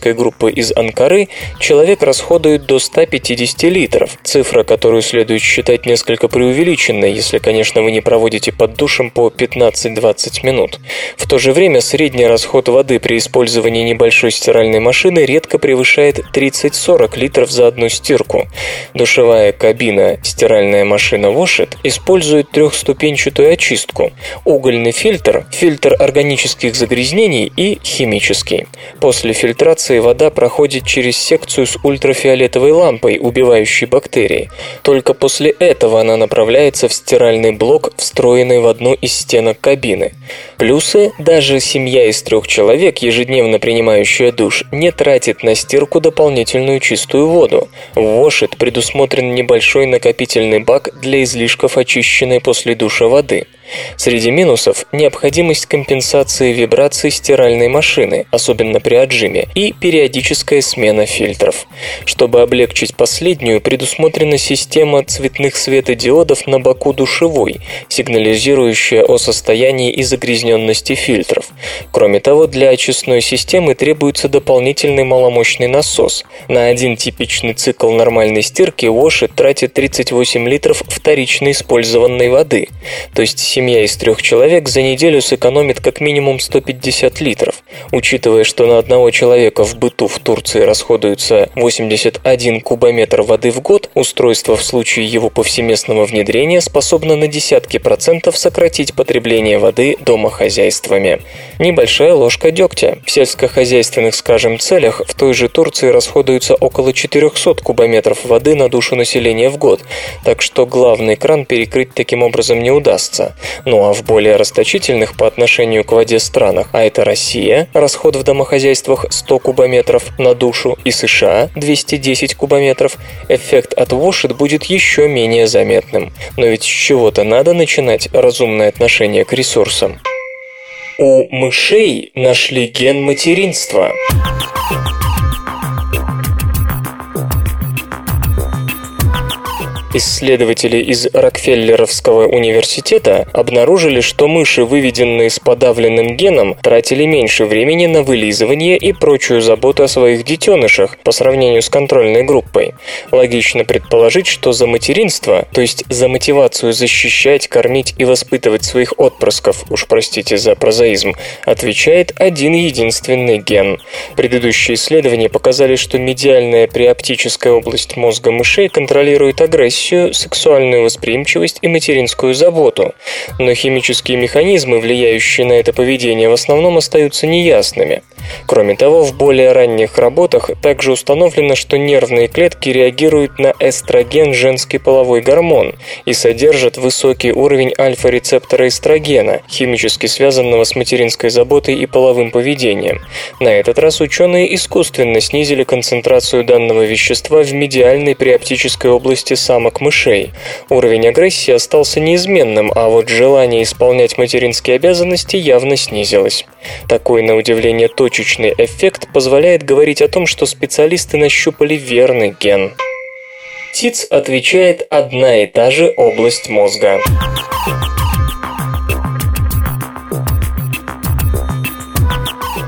C: дизайнерской группы из Анкары, человек расходует до 150 литров, цифра, которую следует считать несколько преувеличенной, если, конечно, вы не проводите под душем по 15-20 минут. В то же время средний расход воды при использовании небольшой стиральной машины редко превышает 30-40 литров за одну стирку. Душевая кабина «Стиральная машина Washit» использует 300 трехступенчатую очистку – угольный фильтр, фильтр органических загрязнений и химический. После фильтрации вода проходит через секцию с ультрафиолетовой лампой, убивающей бактерии. Только после этого она направляется в стиральный блок, встроенный в одну из стенок кабины. Плюсы – даже семья из трех человек, ежедневно принимающая душ, не тратит на стирку дополнительную чистую воду. В Washit предусмотрен небольшой накопительный бак для излишков очищенной после душа воды – Среди минусов – необходимость компенсации вибраций стиральной машины, особенно при отжиме, и периодическая смена фильтров. Чтобы облегчить последнюю, предусмотрена система цветных светодиодов на боку душевой, сигнализирующая о состоянии и загрязненности фильтров. Кроме того, для очистной системы требуется дополнительный маломощный насос. На один типичный цикл нормальной стирки Washit тратит 38 литров вторично использованной воды, то есть семья из трех человек за неделю сэкономит как минимум 150 литров. Учитывая, что на одного человека в быту в Турции расходуется 81 кубометр воды в год, устройство в случае его повсеместного внедрения способно на десятки процентов сократить потребление воды домохозяйствами. Небольшая ложка дегтя. В сельскохозяйственных, скажем, целях в той же Турции расходуется около 400 кубометров воды на душу населения в год, так что главный кран перекрыть таким образом не удастся. Ну а в более расточительных по отношению к воде странах, а это Россия, расход в домохозяйствах 100 кубометров на душу, и США 210 кубометров, эффект от Washit будет еще менее заметным. Но ведь с чего-то надо начинать разумное отношение к ресурсам. У мышей нашли ген материнства. Исследователи из Рокфеллеровского университета обнаружили, что мыши, выведенные с подавленным геном, тратили меньше времени на вылизывание и прочую заботу о своих детенышах по сравнению с контрольной группой. Логично предположить, что за материнство, то есть за мотивацию защищать, кормить и воспитывать своих отпрысков, уж простите за прозаизм, отвечает один единственный ген. Предыдущие исследования показали, что медиальная приоптическая область мозга мышей контролирует агрессию агрессию, сексуальную восприимчивость и материнскую заботу, но химические механизмы, влияющие на это поведение, в основном остаются неясными. Кроме того, в более ранних работах также установлено, что нервные клетки реагируют на эстроген женский половой гормон и содержат высокий уровень альфа-рецептора эстрогена, химически связанного с материнской заботой и половым поведением. На этот раз ученые искусственно снизили концентрацию данного вещества в медиальной приоптической области самок мышей. Уровень агрессии остался неизменным, а вот желание исполнять материнские обязанности явно снизилось. Такой, на удивление, точечный эффект позволяет говорить о том, что специалисты нащупали верный ген. ТИЦ отвечает одна и та же область мозга.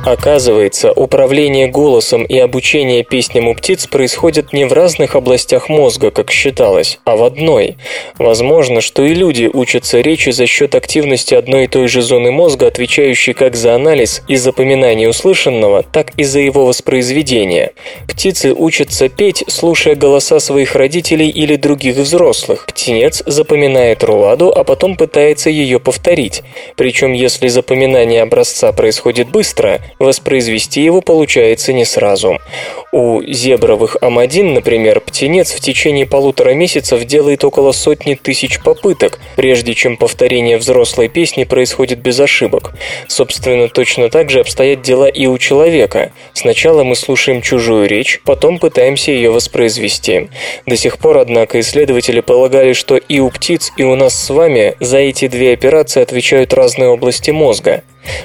C: Оказывается, управление голосом и обучение песням у птиц происходят не в разных областях мозга, как считалось, а в одной. Возможно, что и люди учатся речи за счет активности одной и той же зоны мозга, отвечающей как за анализ и запоминание услышанного, так и за его воспроизведение. Птицы учатся петь, слушая голоса своих родителей или других взрослых. Птенец запоминает руладу, а потом пытается ее повторить. Причем, если запоминание образца происходит быстро, воспроизвести его получается не сразу. У зебровых амадин, например, птенец в течение полутора месяцев делает около сотни тысяч попыток, прежде чем повторение взрослой песни происходит без ошибок. Собственно, точно так же обстоят дела и у человека. Сначала мы слушаем чужую речь, потом пытаемся ее воспроизвести. До сих пор, однако, исследователи полагали, что и у птиц, и у нас с вами за эти две операции отвечают разные области мозга.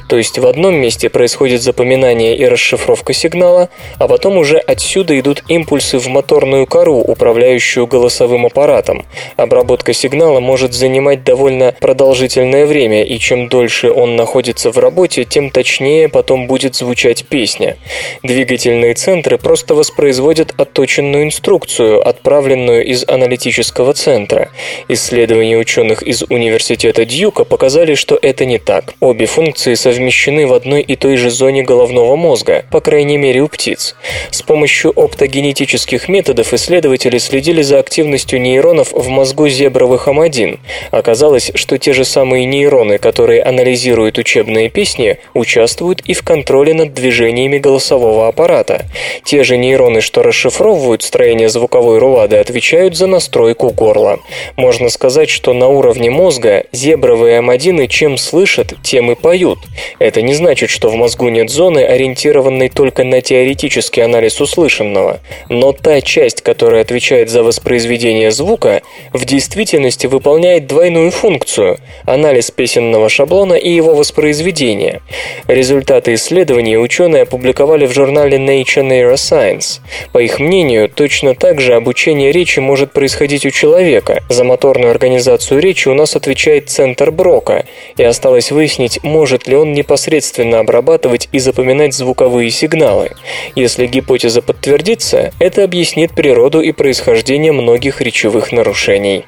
C: То есть в одном месте происходит запоминание и расшифровка сигнала, а потом уже отсюда идут импульсы в моторную кору, управляющую голосовым аппаратом. Обработка сигнала может занимать довольно продолжительное время, и чем дольше он находится в работе, тем точнее потом будет звучать песня. Двигательные центры просто воспроизводят отточенную инструкцию, отправленную из аналитического центра. Исследования ученых из университета Дьюка показали, что это не так. Обе функции функции совмещены в одной и той же зоне головного мозга, по крайней мере у птиц. С помощью оптогенетических методов исследователи следили за активностью нейронов в мозгу зебровых М1. Оказалось, что те же самые нейроны, которые анализируют учебные песни, участвуют и в контроле над движениями голосового аппарата. Те же нейроны, что расшифровывают строение звуковой рулады, отвечают за настройку горла. Можно сказать, что на уровне мозга зебровые М1 чем слышат, тем и поют. Это не значит, что в мозгу нет зоны, ориентированной только на теоретический анализ услышанного. Но та часть, которая отвечает за воспроизведение звука, в действительности выполняет двойную функцию – анализ песенного шаблона и его воспроизведение. Результаты исследований ученые опубликовали в журнале Nature Neuroscience. По их мнению, точно так же обучение речи может происходить у человека. За моторную организацию речи у нас отвечает центр Брока, и осталось выяснить, может ли он непосредственно обрабатывать и запоминать звуковые сигналы. Если гипотеза подтвердится, это объяснит природу и происхождение многих речевых нарушений.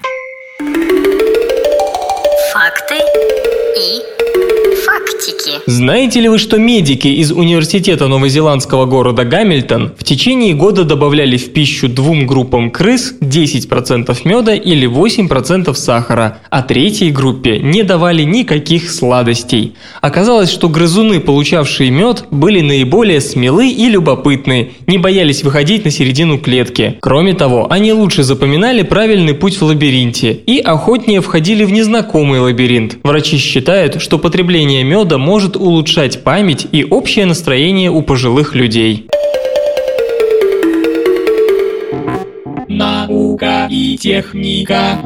D: Знаете ли вы, что медики из университета новозеландского города Гамильтон в течение года добавляли в пищу двум группам крыс 10% меда или 8% сахара, а третьей группе не давали никаких сладостей. Оказалось, что грызуны, получавшие мед, были наиболее смелы и любопытны, не боялись выходить на середину клетки. Кроме того, они лучше запоминали правильный путь в лабиринте и охотнее входили в незнакомый лабиринт. Врачи считают, что потребление меда может улучшать память и общее настроение у пожилых людей.
B: Наука и техника.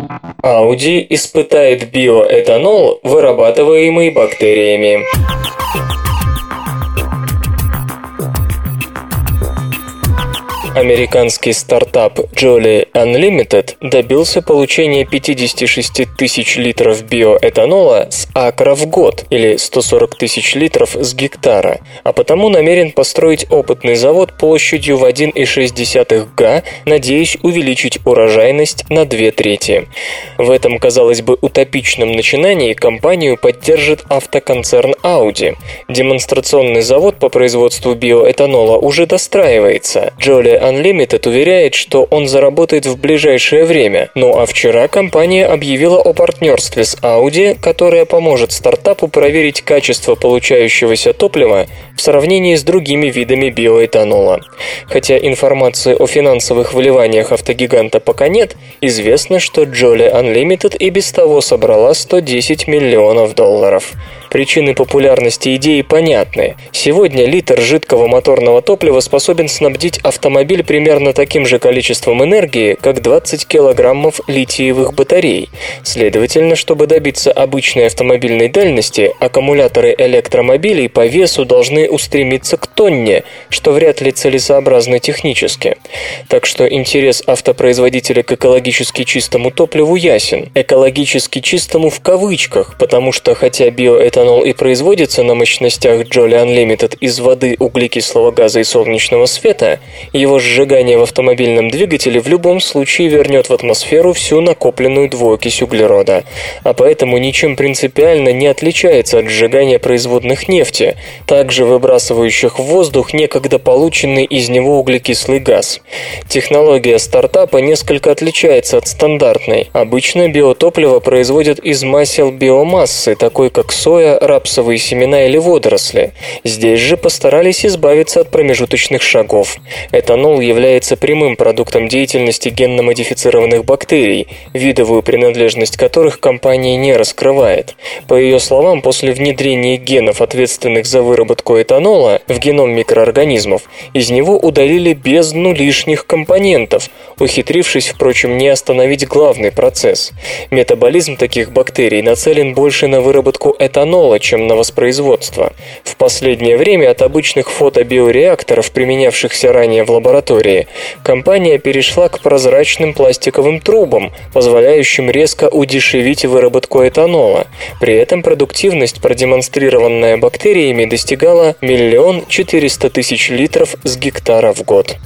C: Audi испытает биоэтанол, вырабатываемый бактериями. Американский стартап Jolly Unlimited добился получения 56 тысяч литров биоэтанола с акра в год, или 140 тысяч литров с гектара, а потому намерен построить опытный завод площадью в 1,6 га, надеясь увеличить урожайность на две трети. В этом, казалось бы, утопичном начинании компанию поддержит автоконцерн Audi. Демонстрационный завод по производству биоэтанола уже достраивается. Jolly Unlimited уверяет, что он заработает в ближайшее время. Ну а вчера компания объявила о партнерстве с Audi, которая поможет стартапу проверить качество получающегося топлива в сравнении с другими видами биоэтанола. Хотя информации о финансовых вливаниях автогиганта пока нет, известно, что Jolly Unlimited и без того собрала 110 миллионов долларов. Причины популярности идеи понятны. Сегодня литр жидкого моторного топлива способен снабдить автомобиль примерно таким же количеством энергии, как 20 килограммов литиевых батарей. Следовательно, чтобы добиться обычной автомобильной дальности, аккумуляторы электромобилей по весу должны устремиться к тонне, что вряд ли целесообразно технически. Так что интерес автопроизводителя к экологически чистому топливу ясен. Экологически чистому в кавычках, потому что хотя биоэтанол и производится на мощностях Jolly Unlimited из воды, углекислого газа и солнечного света, его сжигание в автомобильном двигателе в любом случае вернет в атмосферу всю накопленную двуокись углерода, а поэтому ничем принципиально не отличается от сжигания производных нефти, также выбрасывающих в воздух некогда полученный из него углекислый газ. Технология стартапа несколько отличается от стандартной. Обычно биотопливо производят из масел биомассы, такой как соя, рапсовые семена или водоросли. Здесь же постарались избавиться от промежуточных шагов. Этанол является прямым продуктом деятельности генно-модифицированных бактерий, видовую принадлежность которых компания не раскрывает. По ее словам, после внедрения генов, ответственных за выработку этанола, в геном микроорганизмов, из него удалили бездну лишних компонентов, ухитрившись, впрочем, не остановить главный процесс. Метаболизм таких бактерий нацелен больше на выработку этанола, чем на воспроизводство. В последнее время от обычных фотобиореакторов, применявшихся ранее в лаборатории, компания перешла к прозрачным пластиковым трубам, позволяющим резко удешевить выработку этанола. При этом продуктивность, продемонстрированная бактериями, достигала миллион четыреста тысяч литров с гектара в год.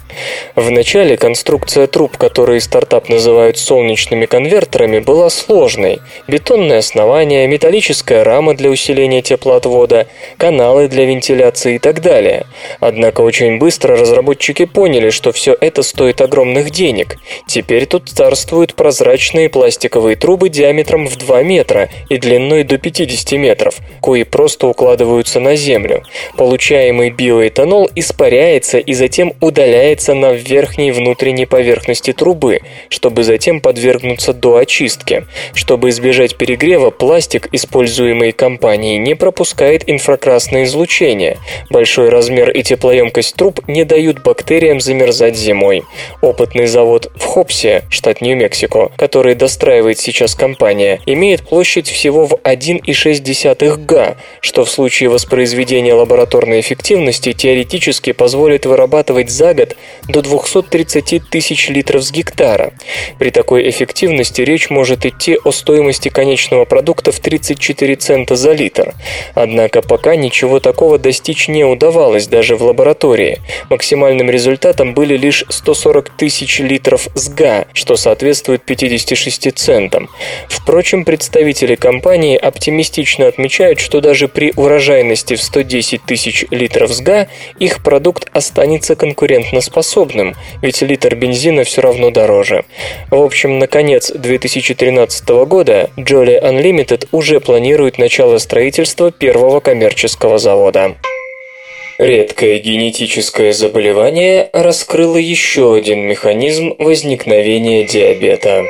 C: В начале конструкция труб, которые стартап называют солнечными конвертерами, была сложной. Бетонное основание, металлическая рама для усиления теплоотвода, каналы для вентиляции и так далее. Однако очень быстро разработчики поняли, что все это стоит огромных денег. Теперь тут царствуют прозрачные пластиковые трубы диаметром в 2 метра и длиной до 50 метров, кои просто укладываются на землю. Получаемый биоэтанол испаряется и затем удаляется на верхней внутренней поверхности трубы, чтобы затем подвергнуться доочистке. Чтобы избежать перегрева, пластик, используемый компанией, не пропускает инфракрасное излучение. Большой размер и теплоемкость труб не дают бактериям замерзать зимой. Опытный завод в Хопсе, штат Нью-Мексико, который достраивает сейчас компания, имеет площадь всего в 1,6 га, что в случае воспроизведения лабораторной эффективности теоретически позволит вырабатывать за год до 230 тысяч литров с гектара. При такой эффективности речь может идти о стоимости конечного продукта в 34 цента за литр. Однако пока ничего такого достичь не удавалось даже в лаборатории. Максимальным результатом были лишь 140 тысяч литров СГА, что соответствует 56 центам. Впрочем, представители компании оптимистично отмечают, что даже при урожайности в 110 тысяч литров СГА их продукт останется конкурентоспособным, ведь литр бензина все равно дороже. В общем, на конец 2013 года Jolly Unlimited уже планирует начало строительства первого коммерческого завода. Редкое генетическое заболевание раскрыло еще один механизм возникновения диабета.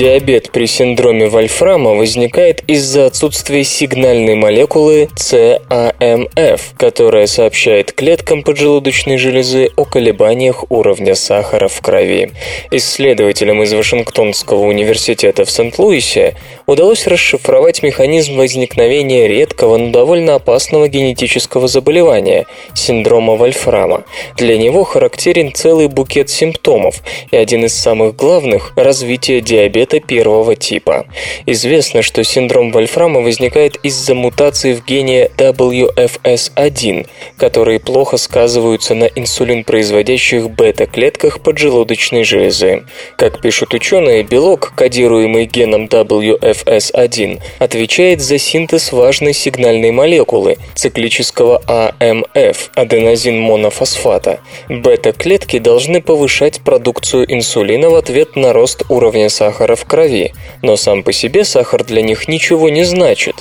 C: Диабет при синдроме Вольфрама возникает из-за отсутствия сигнальной молекулы CAMF, которая сообщает клеткам поджелудочной железы о колебаниях уровня сахара в крови. Исследователям из Вашингтонского университета в Сент-Луисе удалось расшифровать механизм возникновения редкого, но довольно опасного генетического заболевания – синдрома Вольфрама. Для него характерен целый букет симптомов, и один из самых главных – развитие диабета первого типа. Известно, что синдром Вольфрама возникает из-за мутаций в гене WFS1, которые плохо сказываются на инсулин-производящих бета-клетках поджелудочной железы. Как пишут ученые, белок, кодируемый геном WFS1, отвечает за синтез важной сигнальной молекулы циклического АМФ – аденозин-монофосфата. Бета-клетки должны повышать продукцию инсулина в ответ на рост уровня сахара в крови, но сам по себе сахар для них ничего не значит.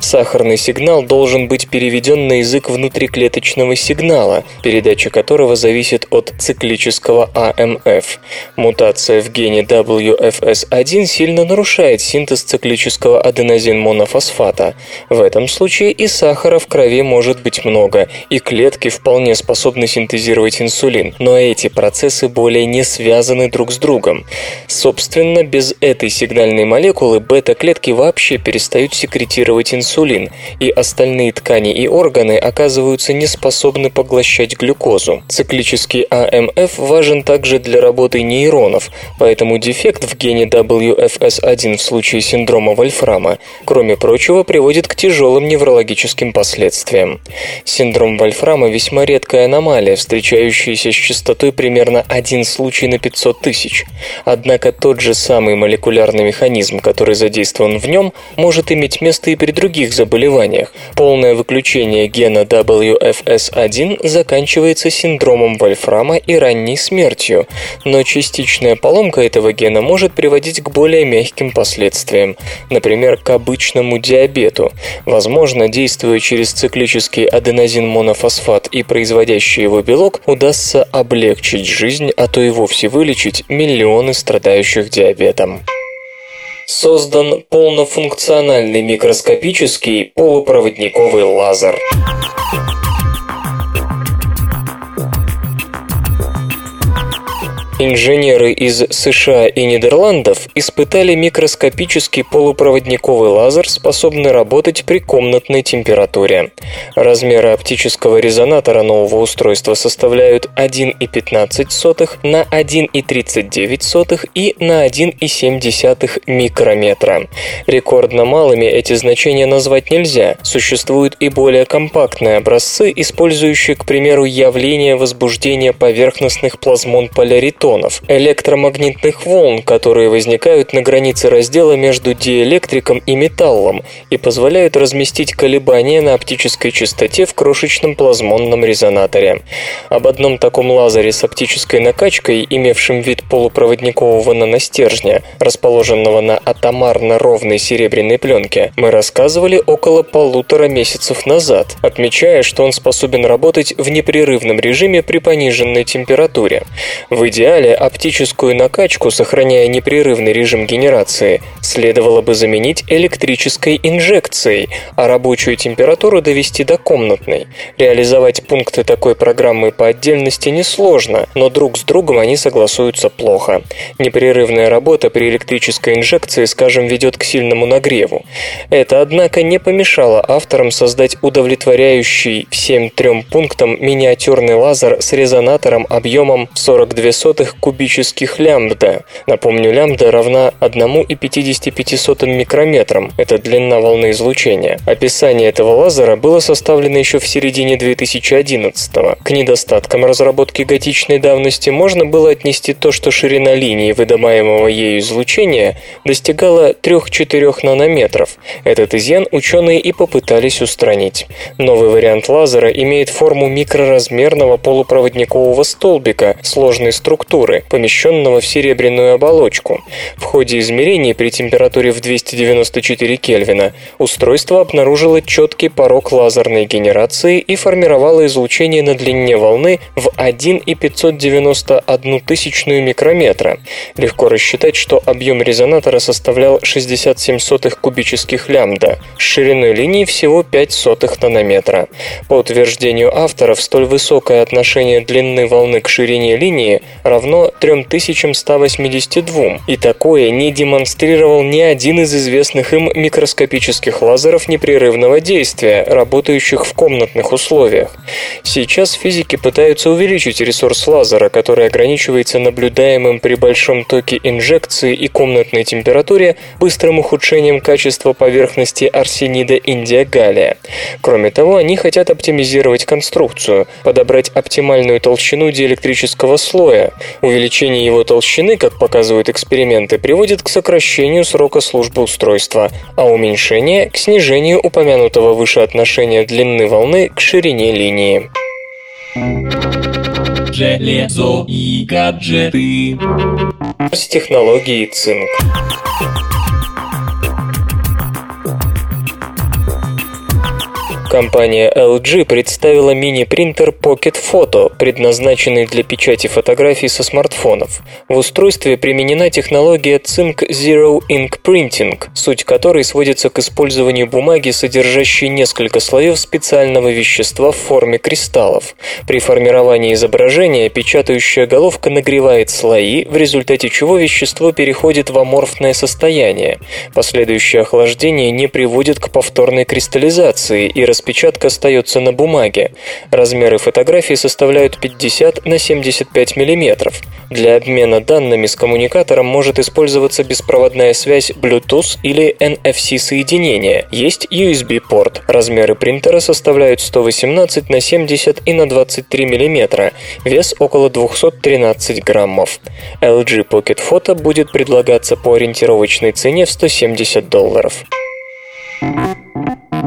C: Сахарный сигнал должен быть переведен на язык внутриклеточного сигнала, передача которого зависит от циклического АМФ. Мутация в гене WFS1 сильно нарушает синтез циклического аденозин-монофосфата. В этом случае и сахара в крови может быть много, и клетки вполне способны синтезировать инсулин, но эти процессы более не связаны друг с другом. Собственно, без этой сигнальной молекулы бета-клетки вообще перестают секретировать инсулин, и остальные ткани и органы оказываются неспособны поглощать глюкозу. Циклический АМФ важен также для работы нейронов, поэтому дефект в гене WFS1 в случае синдрома Вольфрама, кроме прочего, приводит к тяжелым неврологическим последствиям. Синдром Вольфрама весьма редкая аномалия, встречающаяся с частотой примерно один случай на 500 тысяч. Однако тот же самый молекулярный механизм, который задействован в нем, может иметь место и при других заболеваниях. Полное выключение гена WFS1 заканчивается синдромом Вольфрама и ранней смертью, но частичная поломка этого гена может приводить к более мягким последствиям, например, к обычному диабету. Возможно, действуя через циклический аденозин-монофосфат и производящий его белок, удастся облегчить жизнь, а то и вовсе вылечить миллионы страдающих диабетом создан полнофункциональный микроскопический полупроводниковый лазер. Инженеры из США и Нидерландов испытали микроскопический полупроводниковый лазер, способный работать при комнатной температуре. Размеры оптического резонатора нового устройства составляют 1,15 на 1,39 и на 1,7 микрометра. Рекордно малыми эти значения назвать нельзя. Существуют и более компактные образцы, использующие, к примеру, явление возбуждения поверхностных плазмон поляритонов фотонов, электромагнитных волн, которые возникают на границе раздела между диэлектриком и металлом и позволяют разместить колебания на оптической частоте в крошечном плазмонном резонаторе. Об одном таком лазере с оптической накачкой, имевшем вид полупроводникового наностержня, расположенного на атомарно ровной серебряной пленке, мы рассказывали около полутора месяцев назад, отмечая, что он способен работать в непрерывном режиме при пониженной температуре. В идеале оптическую накачку, сохраняя непрерывный режим генерации, следовало бы заменить электрической инжекцией, а рабочую температуру довести до комнатной. Реализовать пункты такой программы по отдельности несложно, но друг с другом они согласуются плохо. Непрерывная работа при электрической инжекции, скажем, ведет к сильному нагреву. Это, однако, не помешало авторам создать удовлетворяющий всем трем пунктам миниатюрный лазер с резонатором объемом 42 сотых кубических лямбда. Напомню, лямбда равна 1,55 микрометрам. Это длина волны излучения. Описание этого лазера было составлено еще в середине 2011 -го. К недостаткам разработки готичной давности можно было отнести то, что ширина линии выдаваемого ею излучения достигала 3-4 нанометров. Этот изъян ученые и попытались устранить. Новый вариант лазера имеет форму микроразмерного полупроводникового столбика сложной структуры, помещенного в серебряную оболочку. В ходе измерений при температуре в 294 Кельвина устройство обнаружило четкий порог лазерной генерации и формировало излучение на длине волны в 1,591 тысячную микрометра. Легко рассчитать, что объем резонатора составлял 67 сотых кубических лямбда, с шириной линии всего 5 сотых нанометра. По утверждению авторов, столь высокое отношение длины волны к ширине линии равно 3182, и такое не демонстрировал ни один из известных им микроскопических лазеров непрерывного действия, работающих в комнатных условиях. Сейчас физики пытаются увеличить ресурс лазера, который ограничивается наблюдаемым при большом токе инжекции и комнатной температуре быстрым ухудшением качества поверхности арсенида индия-галлия. Кроме того, они хотят оптимизировать конструкцию, подобрать оптимальную толщину диэлектрического слоя. Увеличение его толщины, как показывают эксперименты, приводит к сокращению срока службы устройства, а уменьшение – к снижению упомянутого выше отношения длины волны к ширине линии.
B: Железо и гаджеты.
C: С технологией цинк. Компания LG представила мини-принтер Pocket Photo, предназначенный для печати фотографий со смартфонов. В устройстве применена технология Zinc Zero Ink Printing, суть которой сводится к использованию бумаги, содержащей несколько слоев специального вещества в форме кристаллов. При формировании изображения печатающая головка нагревает слои, в результате чего вещество переходит в аморфное состояние. Последующее охлаждение не приводит к повторной кристаллизации и распределению распечатка остается на бумаге. Размеры фотографии составляют 50 на 75 мм. Для обмена данными с коммуникатором может использоваться беспроводная связь Bluetooth или NFC соединение. Есть USB-порт. Размеры принтера составляют 118 на 70 и на 23 мм. Вес около 213 граммов. LG Pocket Photo будет предлагаться по ориентировочной цене в 170 долларов.